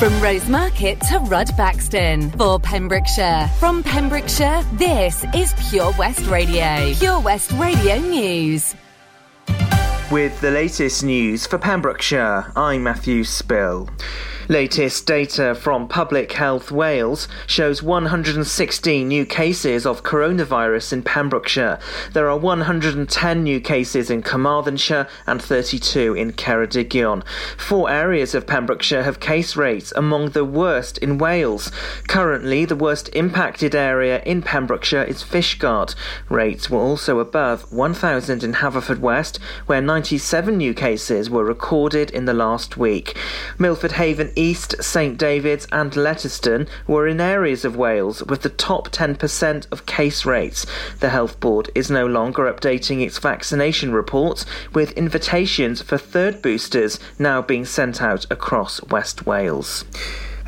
From Rosemarket to Rudbaxton for Pembrokeshire. From Pembrokeshire, this is Pure West Radio. Pure West Radio News. With the latest news for Pembrokeshire, I'm Matthew Spill. Latest data from Public Health Wales shows 116 new cases of coronavirus in Pembrokeshire. There are 110 new cases in Carmarthenshire and 32 in Ceredigion. Four areas of Pembrokeshire have case rates among the worst in Wales. Currently, the worst impacted area in Pembrokeshire is Fishguard. Rates were also above 1,000 in Haverfordwest, where 97 new cases were recorded in the last week. Milford Haven East, St David's, and Letterston were in areas of Wales with the top 10% of case rates. The Health Board is no longer updating its vaccination reports, with invitations for third boosters now being sent out across West Wales.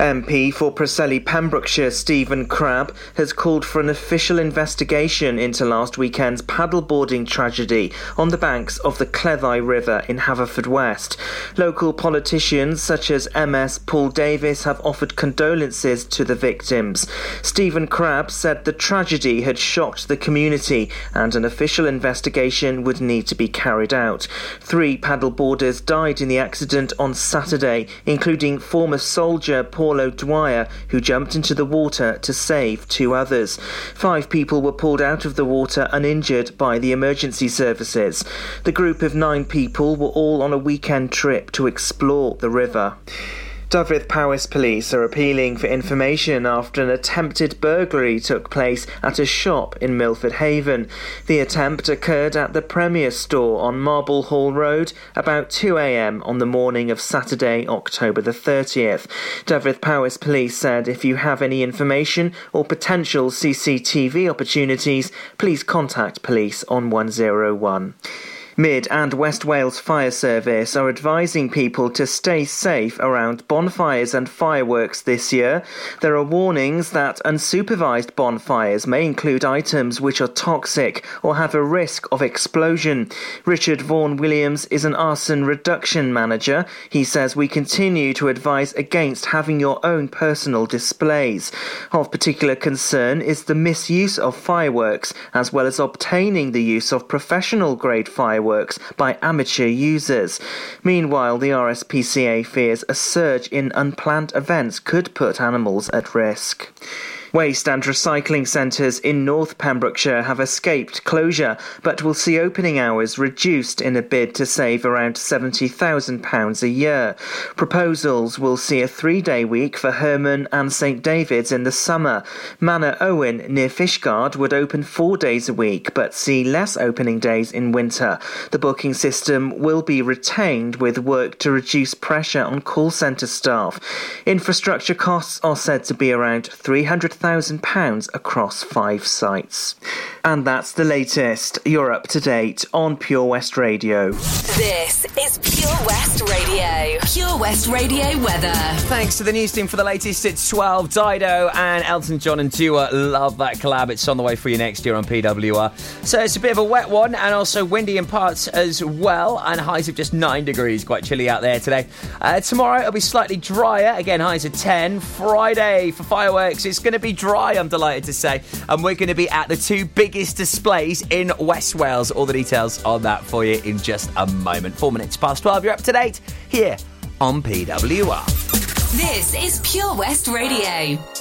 MP for Preseli Pembrokeshire Stephen Crabb has called for an official investigation into last weekend's paddleboarding tragedy on the banks of the Cleddau River in Haverfordwest. Local politicians such as MS Paul Davies have offered condolences to the victims. Stephen Crabb said the tragedy had shocked the community and an official investigation would need to be carried out. Three paddleboarders died in the accident on Saturday, including former soldier Paul Paul O'Dwyer, who jumped into the water to save two others. Five people were pulled out of the water uninjured by the emergency services. The group of nine people were all on a weekend trip to explore the river. Dyfed Powys police are appealing for information after an attempted burglary took place at a shop in Milford Haven. The attempt occurred at the Premier store on Marble Hall Road about 2am on the morning of Saturday, October the 30th. Dyfed Powys police said if you have any information or potential CCTV opportunities, please contact police on 101. Mid and West Wales Fire Service are advising people to stay safe around bonfires and fireworks this year. There are warnings that unsupervised bonfires may include items which are toxic or have a risk of explosion. Richard Vaughan Williams is an arson reduction manager. He says we continue to advise against having your own personal displays. Of particular concern is the misuse of fireworks as well as obtaining the use of professional grade fireworks fireworks by amateur users. Meanwhile, the RSPCA fears a surge in unplanned events could put animals at risk. Waste and recycling centres in North Pembrokeshire have escaped closure, but will see opening hours reduced in a bid to save around £70,000 a year. Proposals will see a three day week for Hermon and St David's in the summer. Manorowen near Fishguard would open four days a week, but see less opening days in winter. The booking system will be retained with work to reduce pressure on call centre staff. Infrastructure costs are said to be around 300 £1,000 across five sites. And that's the latest. You're up to date on Pure West Radio. This is Pure West Radio. Pure West Radio weather. Thanks to the news team for the latest. It's 12. Dido and Elton John and Dua. Love that collab. It's on the way for you next year on PWR. So it's a bit of a wet one and also windy in parts as well. And highs of just 9 degrees. Quite chilly out there today. Uh, tomorrow it'll be slightly drier. Again, highs of 10. Friday for fireworks. It's going to be dry, I'm delighted to say. And we're going to be at the two biggest displays in West Wales. All the details on that for you in just a moment. Four minutes past 12, you're up to date here on PWR. This is Pure West Radio.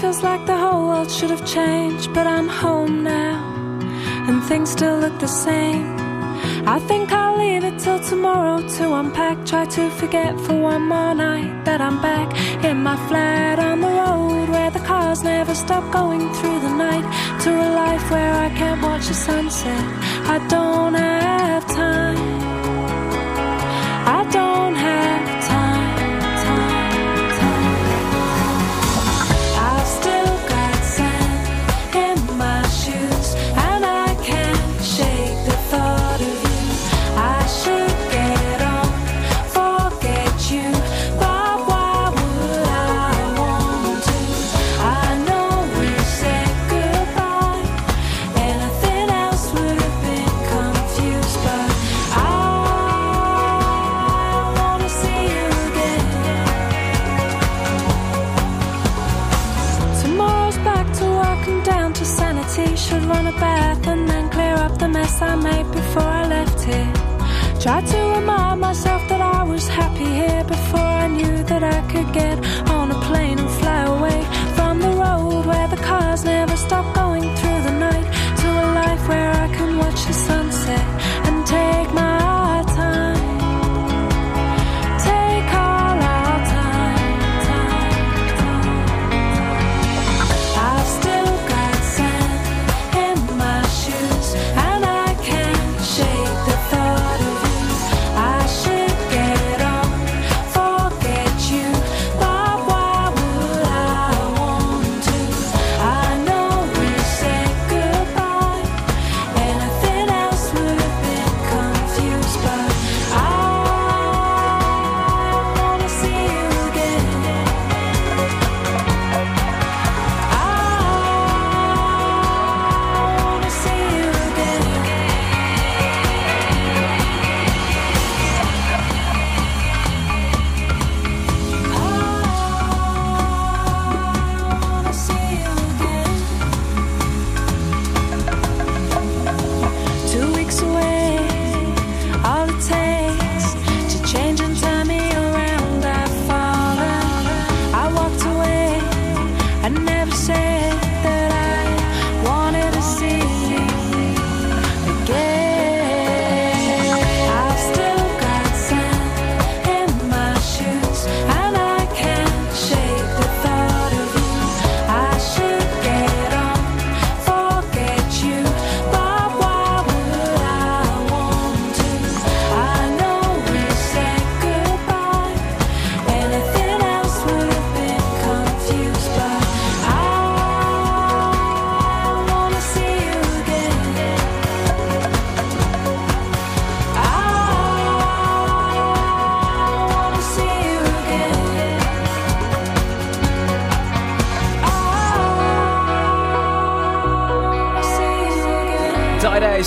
Feels like the whole world should have changed, but I'm home now, and things still look the same. I think I'll leave it till tomorrow to unpack. Try to forget for one more night that I'm back in my flat on the road where the cars never stop going through the night. To a life where I can't watch the sunset. I don't have time. I don't have Tried to remind myself that I was happy here before I knew that I could get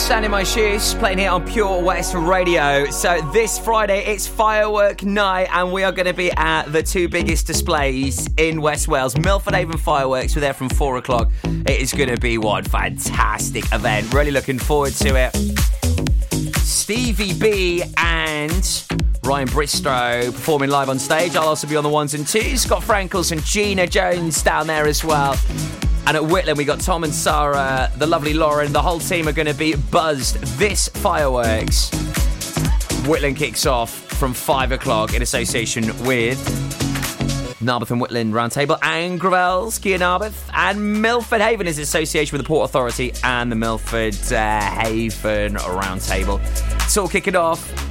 again. Dido, Stand in My Shoes, playing here on Pure West Radio. So this Friday, it's firework night, and we are going to be at the two biggest displays in West Wales. Milford Haven Fireworks, we're there from 4 o'clock. It is going to be one fantastic event. Really looking forward to it. Stevie B and Ryan Bristow performing live on stage. I'll also be on the ones and twos. Scott Frankles and Gina Jones down there as well. And at Whitland, we got Tom and Sarah, the lovely Lauren. The whole team are going to be buzzed this fireworks. Whitland kicks off from five o'clock in association with Narberth and Whitland Roundtable and Gravel Ski and Narberth. And Milford Haven is in association with the Port Authority and the Milford uh, Haven Roundtable. It's all kicking off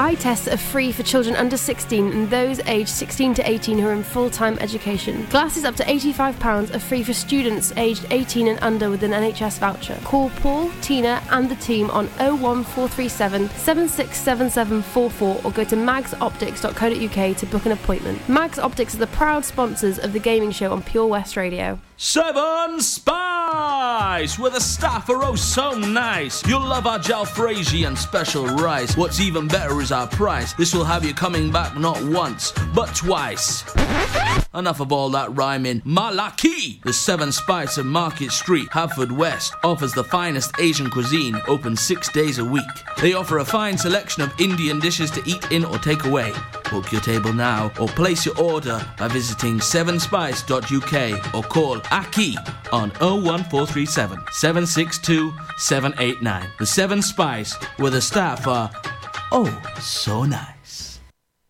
Eye tests are free for children under 16 and those aged 16 to 18 who are in full time education. Glasses up to £85 are free for students aged 18 and under with an NHS voucher. Call Paul, Tina, and the team on 01437 767744 or go to magsoptics.co.uk to book an appointment. Mags Optics are the proud sponsors of the gaming show on Pure West Radio. Seven Spice, where the staff are oh so nice. You'll love our jalfrezi and special rice. What's even better is our price. This will have you coming back not once, but twice. Enough of all that rhyming. Malaki! The Seven Spice of Market Street, Haverfordwest, offers the finest Asian cuisine, open six days a week. They offer a fine selection of Indian dishes to eat in or take away. Book your table now or place your order by visiting sevenspice.uk or call Aki on 01437 762 789. The Seven Spice, where the staff are oh so nice.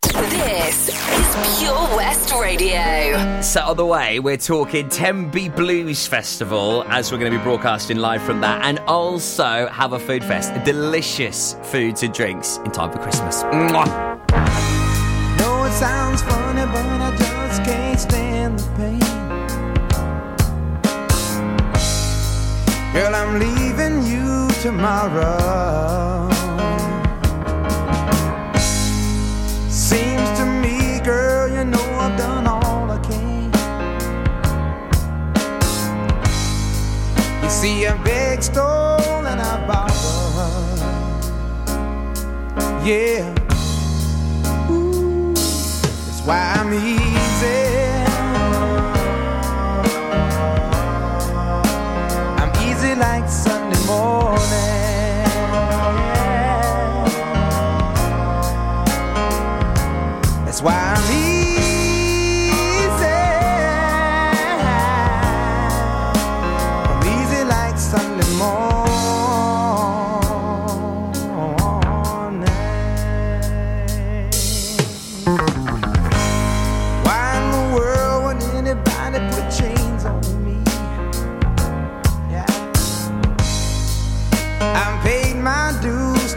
This is Pure West Radio. So on the way, we're talking Tenby Blues Festival as we're going to be broadcasting live from that, and also have a food fest, delicious foods and drinks in time for Christmas. Mwah. know it sounds funny, but I just can't stand the pain. Girl, I'm leaving you tomorrow. See, a big stole, and I borrowed. Yeah. Ooh, That's why I'm easy. I'm easy like Sunday morning. That's why I'm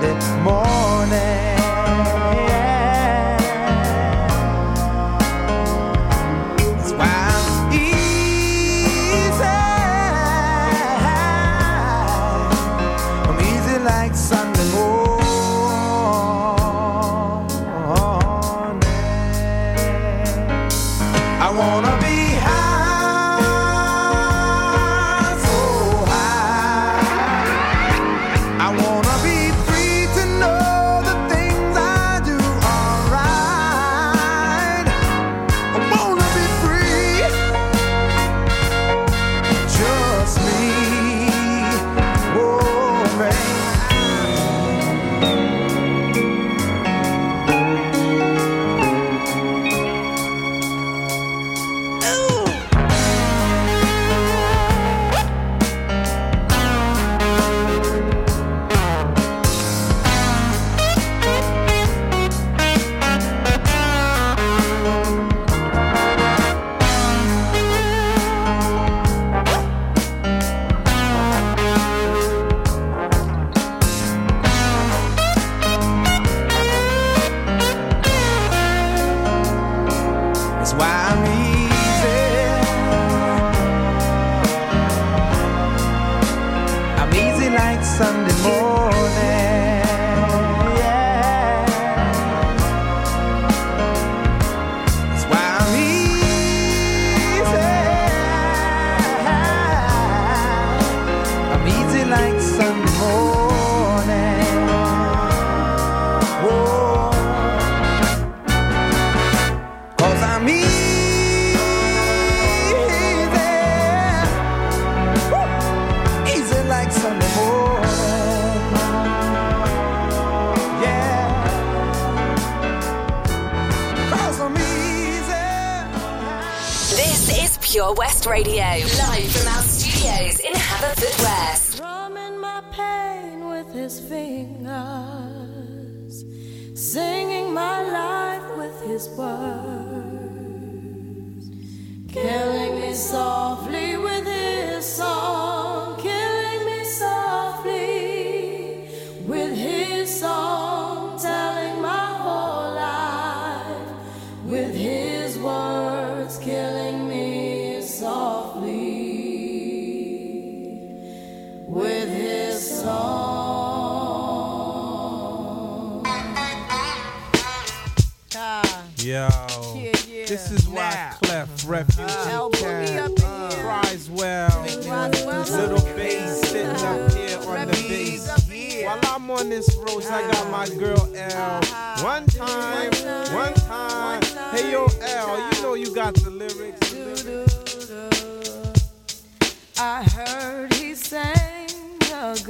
Sunday morning.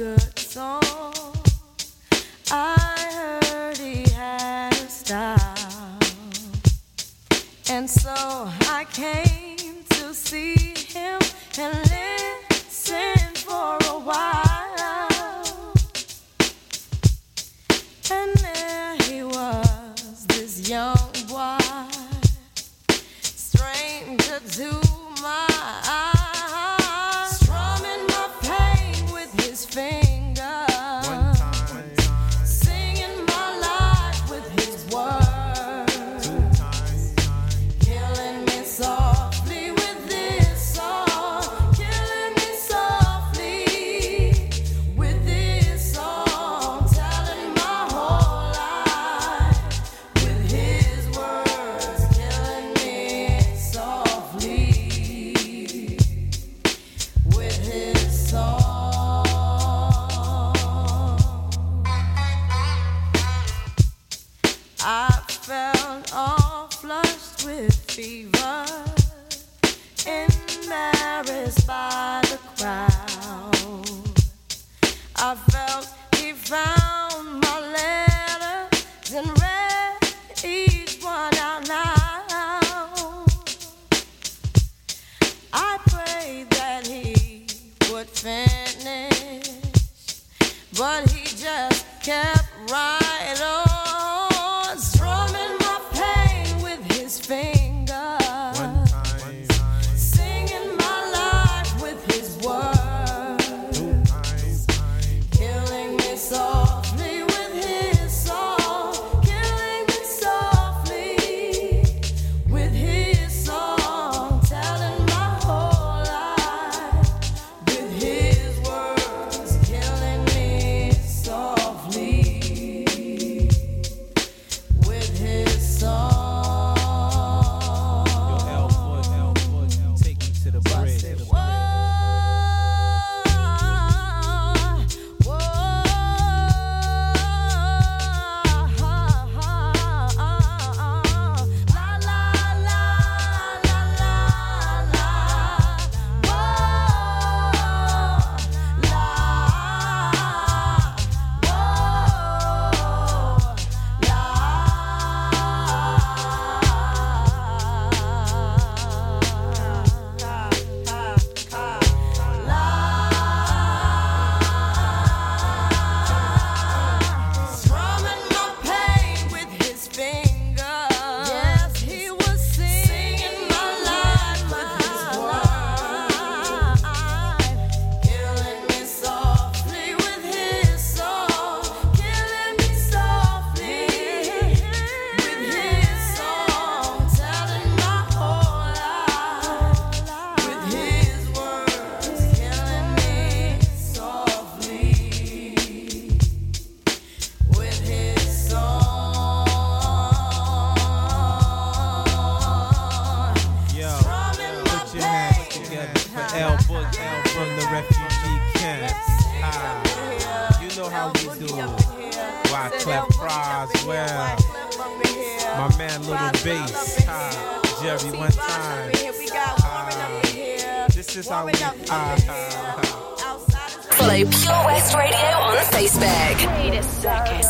good song. I heard he had a style, and so I came to see him and. Follow Pure West Radio on Facebook.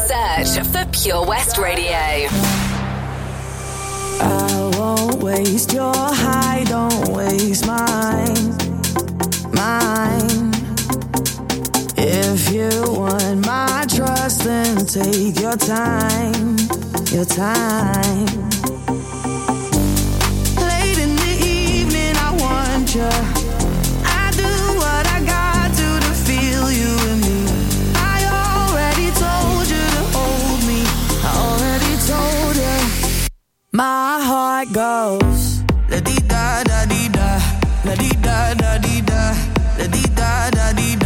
Search for Pure West Radio. I won't waste your high, don't waste mine. Mine. If you want my trust, then take your time. Your time. Late in the evening, I want you. My heart goes la di da da di da, la di da da di da, la di da da di da.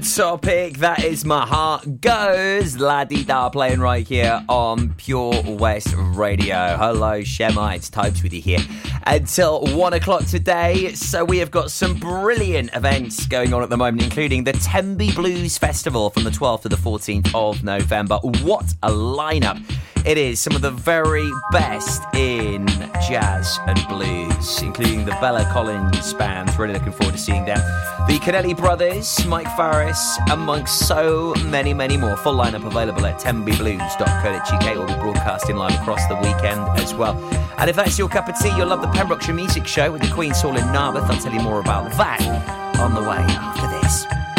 Topic. That is My Heart Goes. La di da playing right here on Pure West Radio. Hello, Shemites. Toby's with you here until one o'clock today. So, we have got some brilliant events going on at the moment, including the Tenby Blues Festival from the 12th to the 14th of November. What a lineup! It is some of the very best in jazz and blues, including the Bella Collins band. Really looking forward to seeing them. The Canelli Brothers, Mike Farris, amongst so many, many more. Full lineup available at tenbyblues.co.uk. We'll be broadcasting live across the weekend as well. And if that's your cup of tea, you'll love the Pembrokeshire Music Show with the Queen's Hall in Narberth. I'll tell you more about that on the way after this.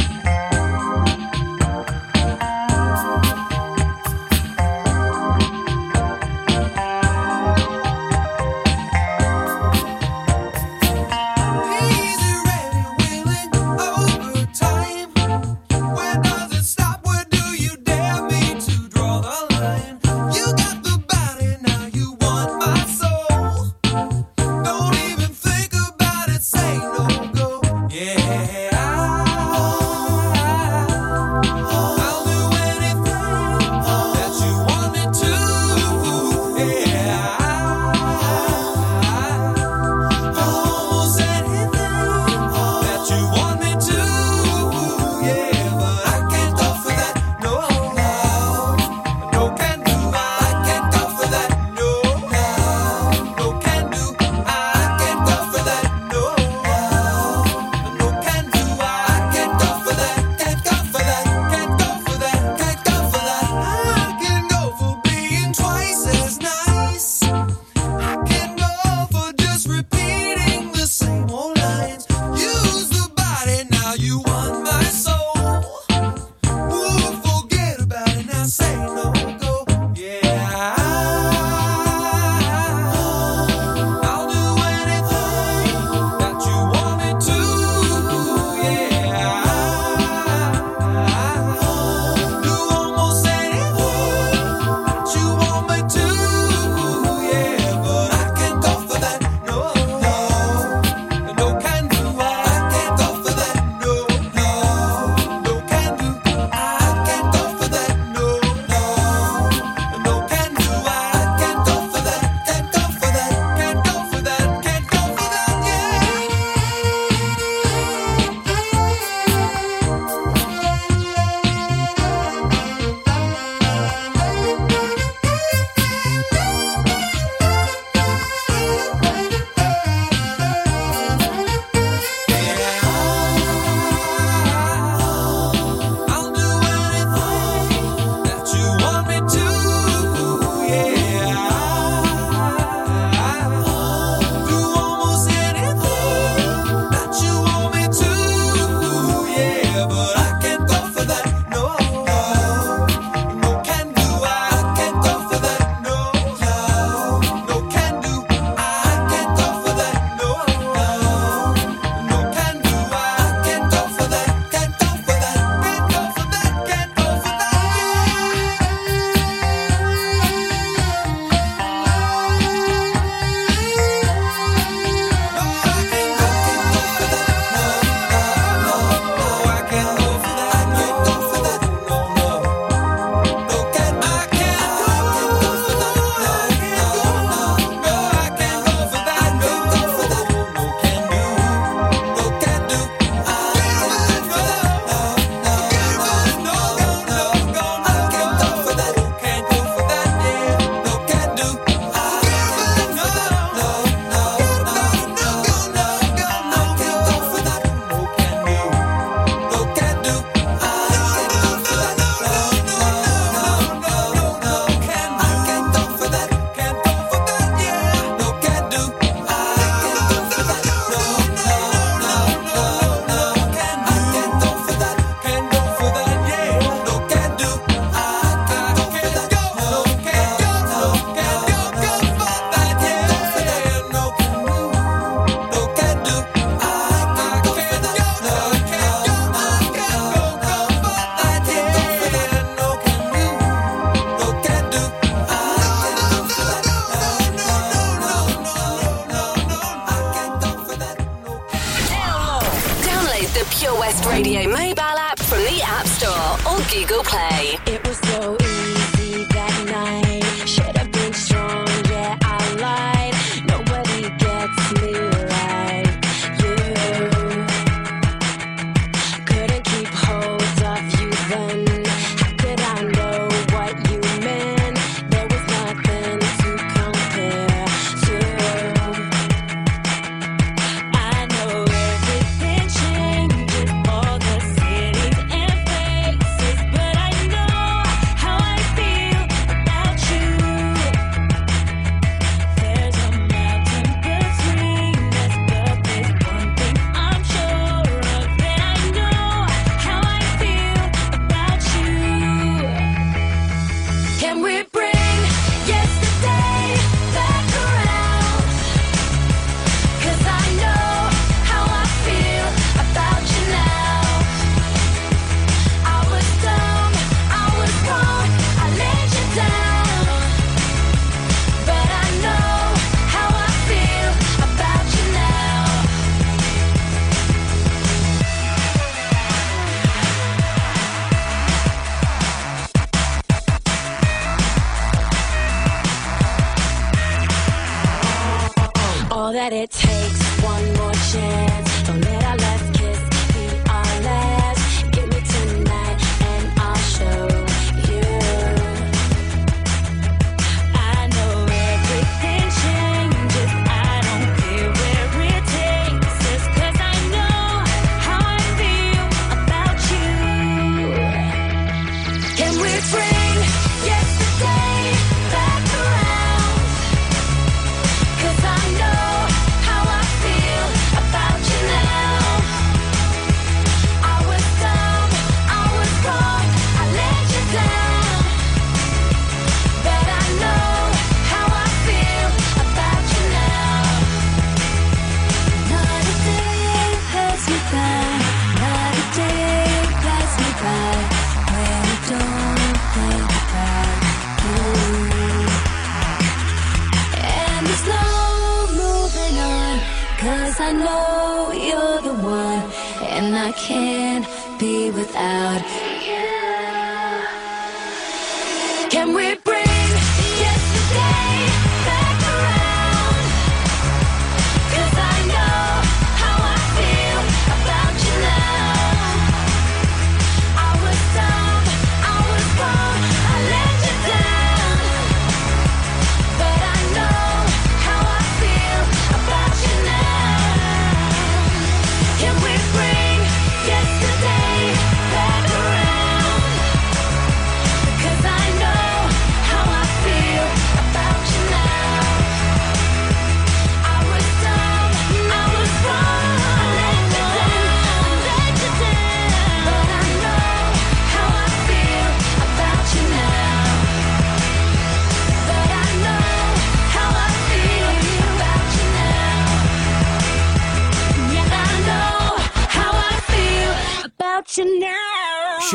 Google Play. It was so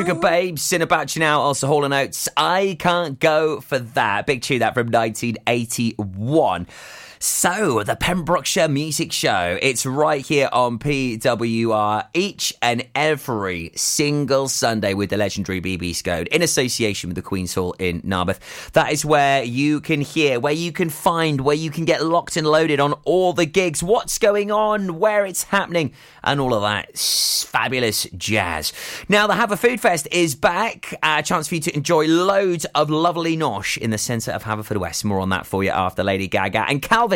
Sugababes, you Now, also Hall & I can't go for that. Big tune that from 1981. So, the Pembrokeshire Music Show, it's right here on PWR each and every single Sunday with the legendary BB Scode in association with the Queen's Hall in Narberth. That is where you can hear, where you can find, where you can get locked and loaded on all the gigs, what's going on, where it's happening, and all of that fabulous jazz. Now, the Haverford Fest is back, a chance for you to enjoy loads of lovely nosh in the centre of Haverfordwest. More on that for you after Lady Gaga and Calvin.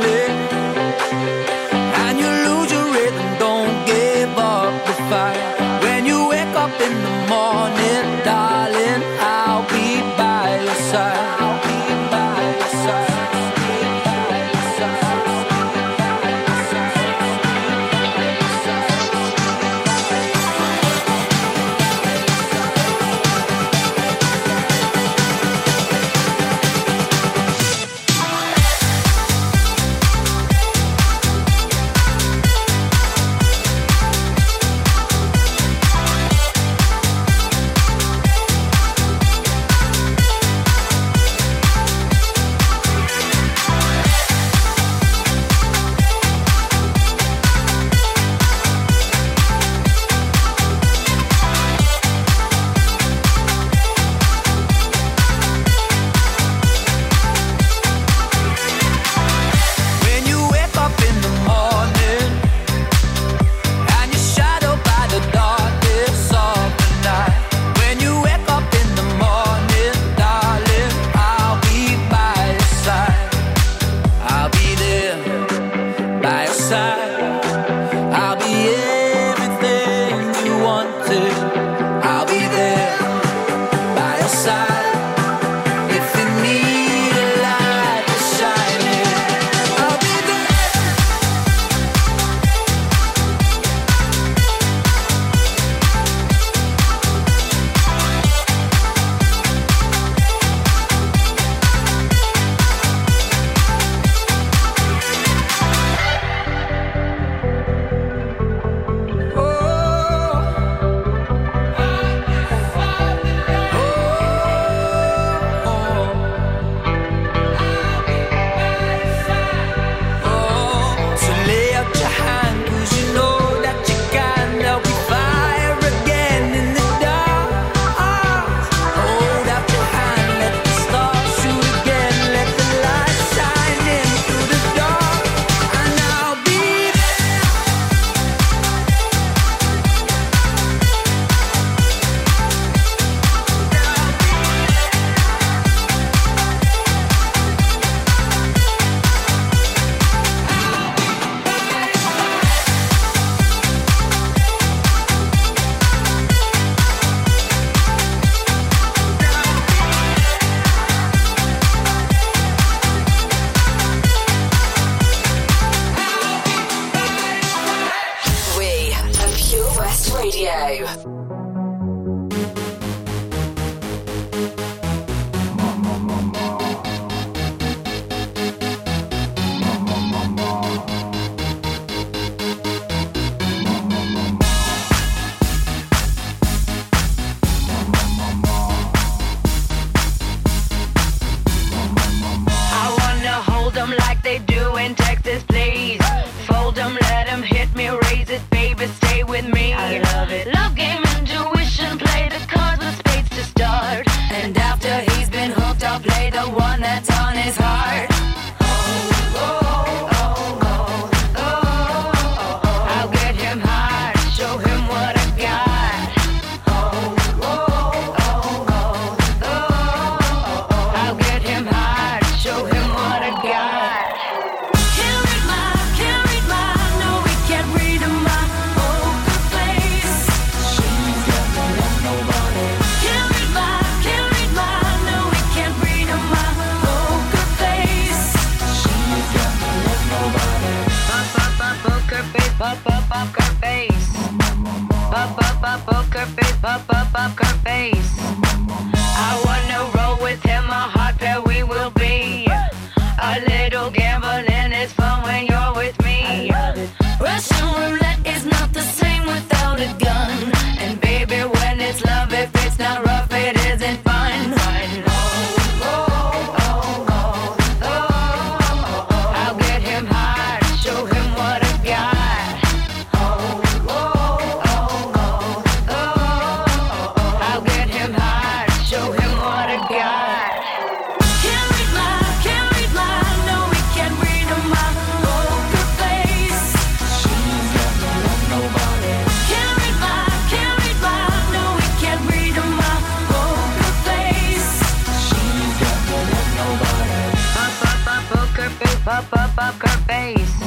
Face, pop, pop, poker face.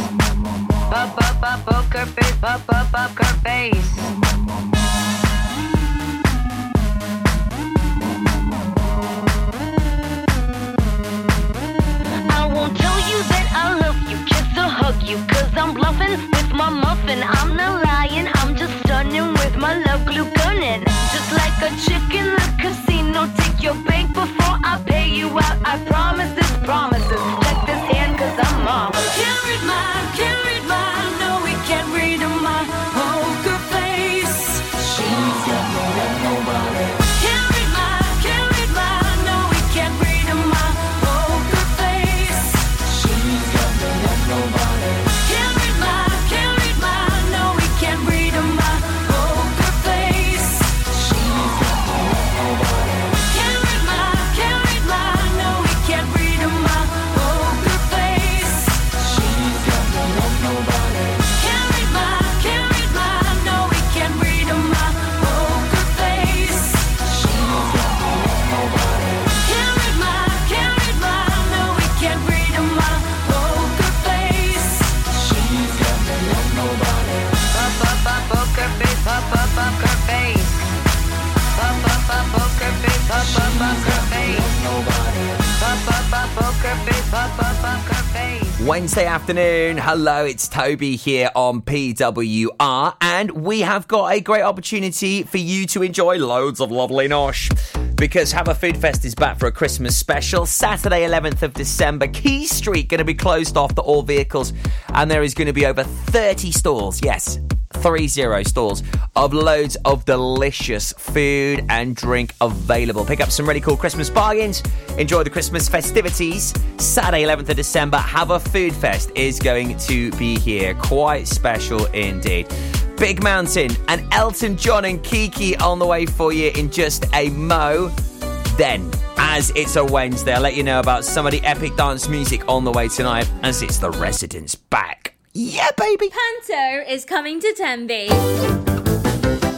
Pop, pop, pop, poker face, pop, pop, poker face. I won't tell you that I love you, kiss or hug you, cause I'm bluffing with my muffin. I'm not lying, I'm just stunning with my love glue gunning. Just like a chick the casino, take your bank before I pay you out. I promise this promises. Wednesday afternoon. Hello, it's Toby here on PWR, and we have got a great opportunity for you to enjoy loads of lovely nosh. Because Have Food Fest is back for a Christmas special. Saturday, 11th of December, Quay Street going to be closed off to all vehicles, and there is going to be over 30 stalls. Yes, three zero stalls of loads of delicious food and drink available. Pick up some really cool Christmas bargains. Enjoy the Christmas festivities. Saturday, 11th of December, Have a Food Fest is going to be here. Quite special indeed. Big Mountain and Elton John and Kiki on the way for you in just a mo. Then, as it's a Wednesday, I'll let you know about some of the epic dance music on the way tonight as it's the residents back. Yeah, baby. Panto is coming to Tenby.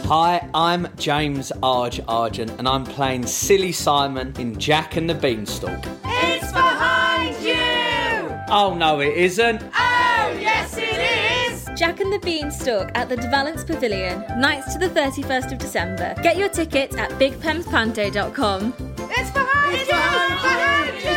Hi, I'm James Arge Argent, and I'm playing Silly Simon in Jack and the Beanstalk. It's behind you! Oh no, it isn't. Oh, yes, it is! Jack and the Beanstalk at the De Valence Pavilion, nights to the 31st of December. Get your tickets at bigpemspanto.com. It's behind you! It's behind you! It's behind you!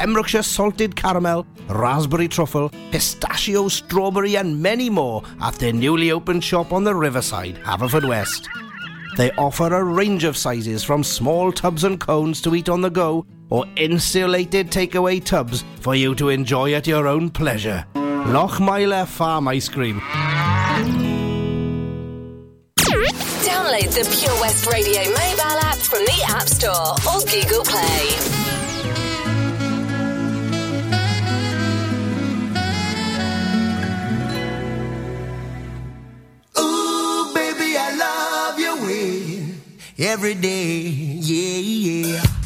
Pembrokeshire salted caramel, raspberry truffle, pistachio, strawberry, and many more at their newly opened shop on the riverside, Haverfordwest. They offer a range of sizes from small tubs and cones to eat on the go or insulated takeaway tubs for you to enjoy at your own pleasure. Lochmeyler Farm Ice Cream. Download the Pure West Radio mobile app from the App Store or Google Play. Every day. Yeah, yeah.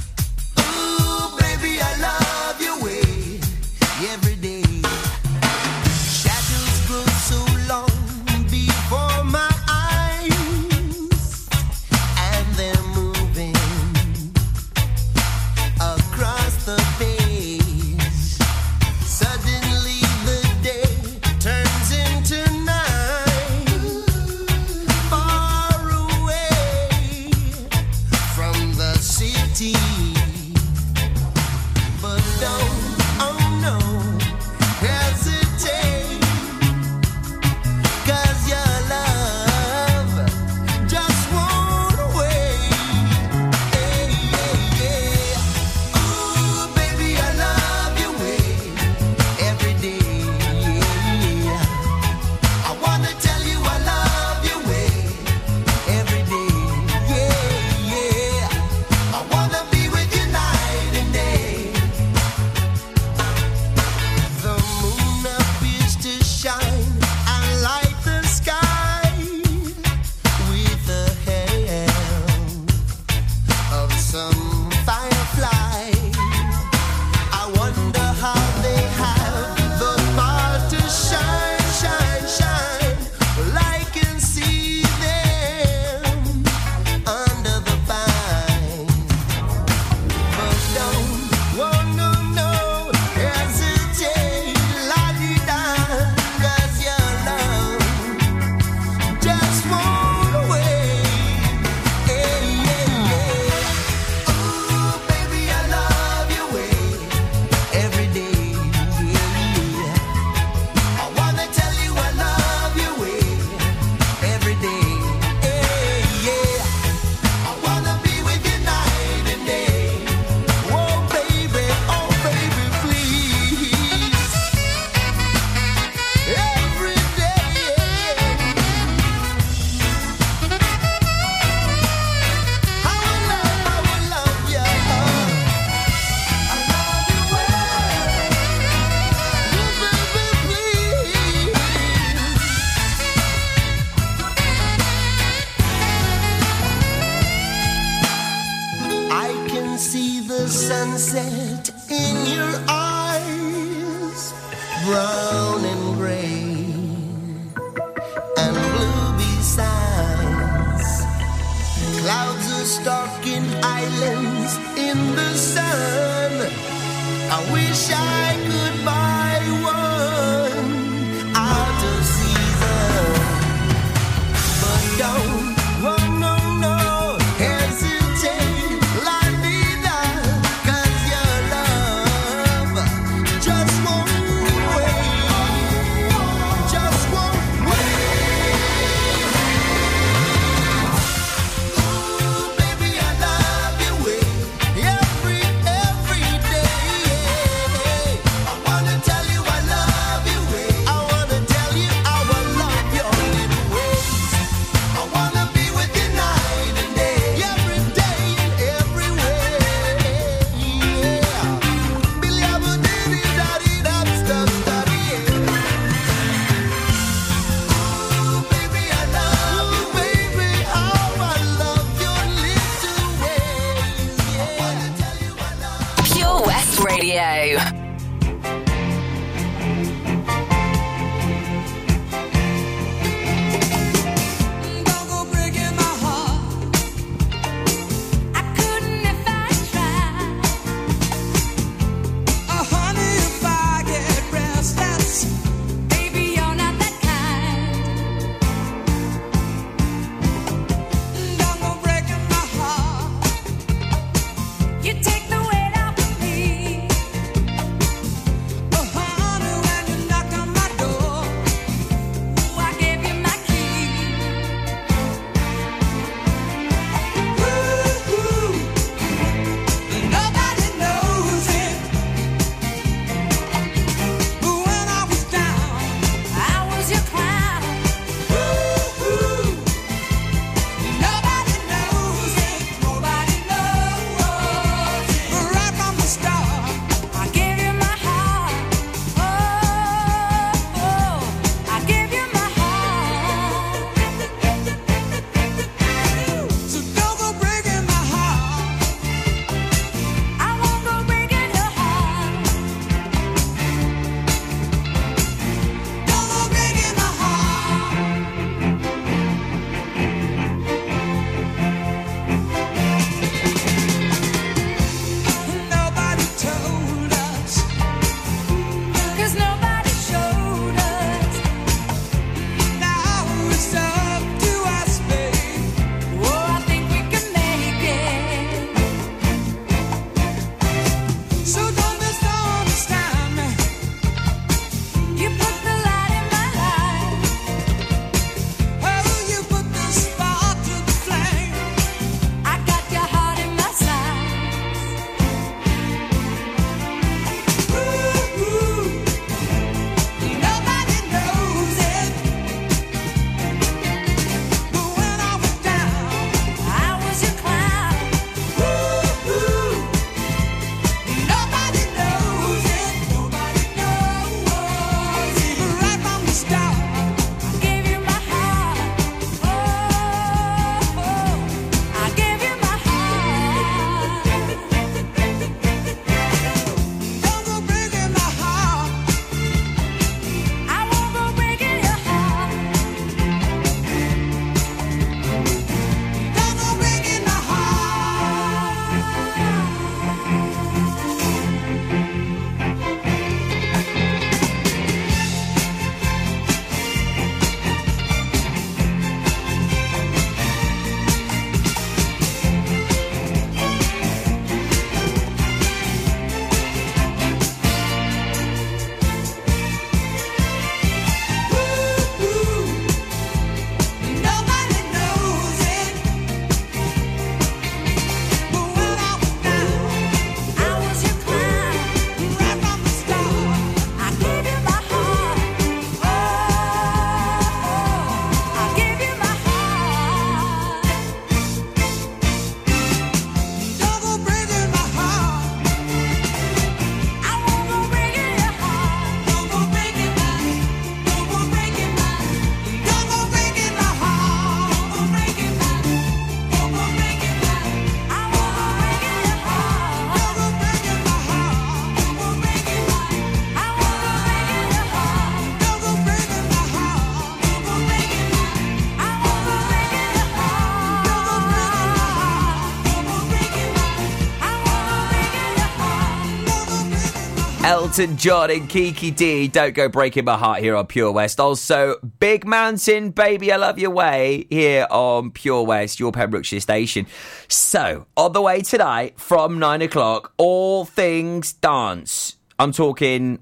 Elton John and Kiki Dee. Don't go breaking my heart here on Pure West. Also, Big Mountain, Baby, I Love Your Way here on Pure West, your Pembrokeshire station. So, on the way tonight from nine o'clock, all things dance. I'm talking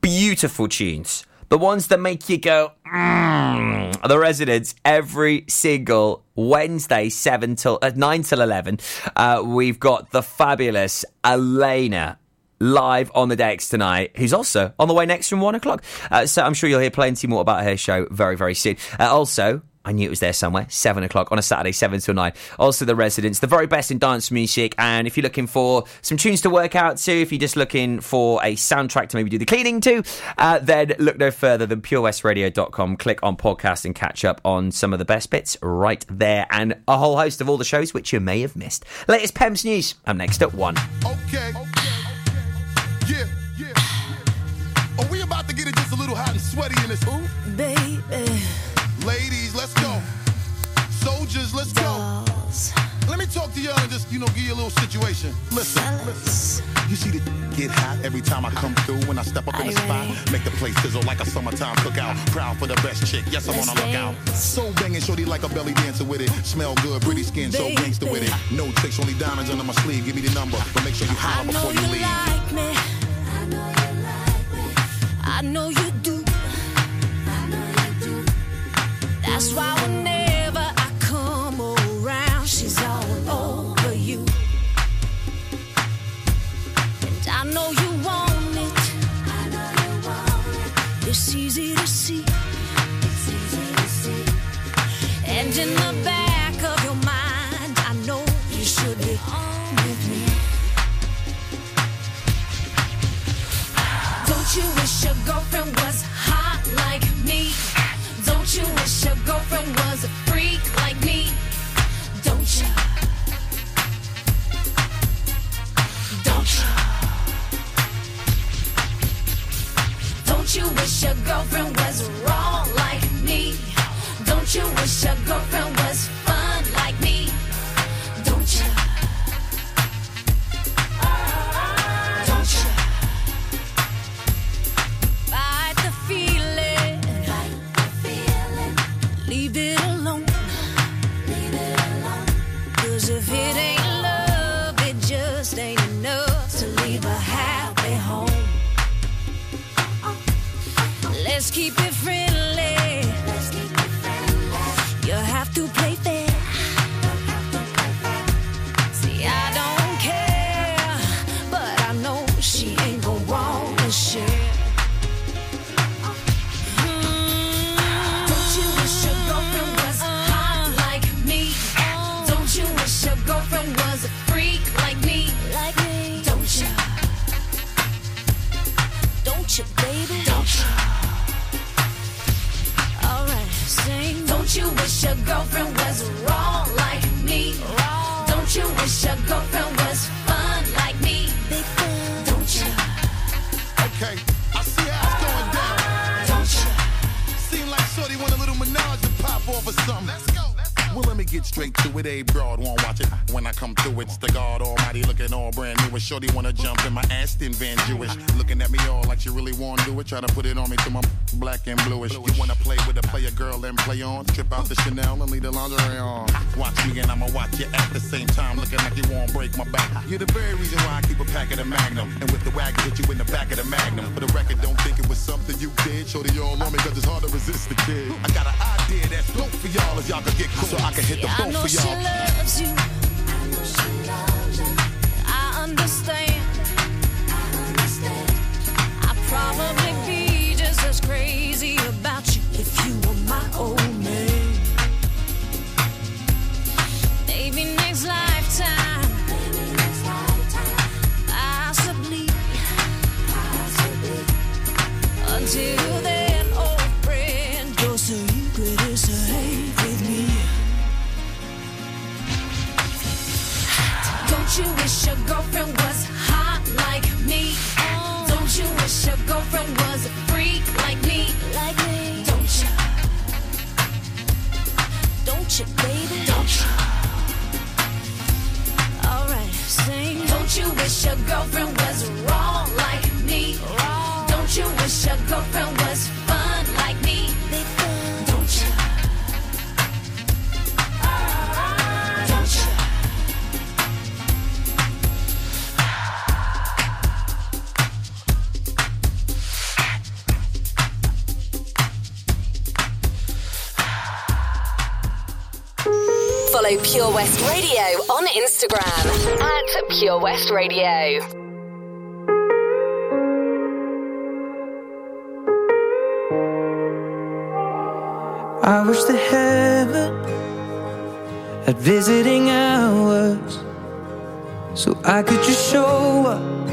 beautiful tunes. The ones that make you go, mm. The residents every single Wednesday, 7 till uh, 9 till 11. Uh, we've got the fabulous Elena live on the decks tonight, who's also on the way next from 1 o'clock. Uh, so I'm sure you'll hear plenty more about her show very, very soon. Uh, also, I knew it was there somewhere. Seven o'clock on a Saturday, seven till nine. Also, the residents, the very best in dance music. And if you're looking for some tunes to work out to, if you're just looking for a soundtrack to maybe do the cleaning to, uh, then look no further than purewestradio.com. Click on podcast and catch up on some of the best bits right there, and a whole host of all the shows which you may have missed. Latest Pems news. I'm next at one. Okay. Yeah, yeah. Are we about to get it just a little hot and sweaty in this ooh? Baby. Ladies, let's go. Soldiers, let's go. Let me talk to y'all and just, you know, give you a little situation. Listen, listen. You see the get hot every time I come through when I step up in the spot. Make the place sizzle like a summertime cookout. Proud for the best chick. Yes, I'm on a lookout. So banging, shorty like a belly dancer with it. Smell good, pretty skin, so gangster with it. No tricks, only diamonds under my sleeve. Give me the number, but make sure you holler before you you leave. I know you do. That's why whenever I come around, she's all over you. And I know you want it. It's easy to see. And in the back girlfriend was hot like me? Don't you wish your girlfriend was a freak like me? Don't you? Don't you? Don't you wish your girlfriend was wrong like me? Don't you wish your girlfriend was Shorty wanna jump in my Aston Van Jewish. Looking at me all like she really wanna do it. Try to put it on me to my black and bluish. You wanna play with a player girl and play on? Trip out the Chanel and leave the lingerie on. Watch me and I'ma watch you at the same time. Looking like you won't break my back. You're the very reason why I keep a pack of the Magnum. And with the wagon, hit you in the back of the Magnum. For the record, don't think it was something you did. Shorty all on me cause it's hard to resist the kid. I got an idea that's dope for y'all if y'all could get cool. So I can hit the I boat know for she y'all. loves you. Probably be just as crazy about you if you were my old man. Maybe next lifetime. Possibly. Until Pure West Radio. I wish the heaven had visiting hours so I could just show up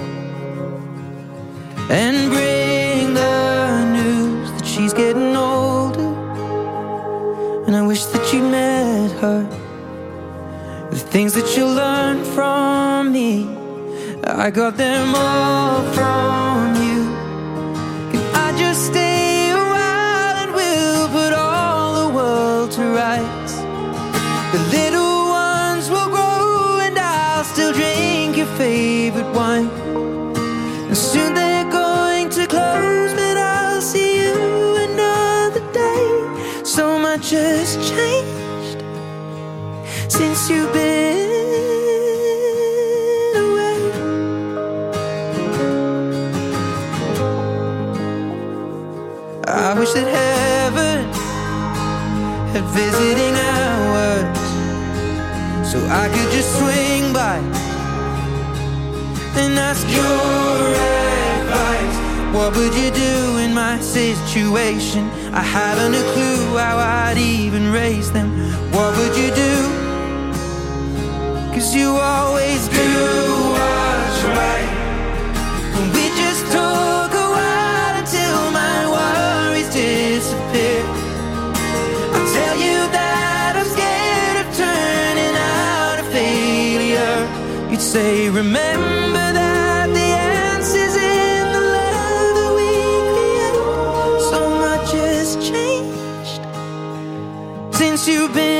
and bring the news that she's getting older. And I wish that you met her. The things that you learned I got them all from you. Can I just stay a while and we'll put all the world to rights? The little ones will grow and I'll still drink your favorite wine. And soon they're going to close, but I'll see you another day. So much has changed since you've been I could just swing by and ask your advice. What would you do in my situation? I haven't a clue how I'd even raise them. What would you do? Cause you always do what's right. Say, remember that the answer's in the love that we create. So much has changed since you've been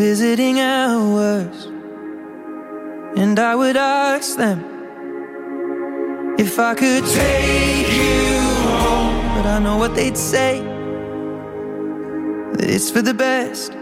visiting hours, and I would ask them if I could take you home. But I know what they'd say that it's for the best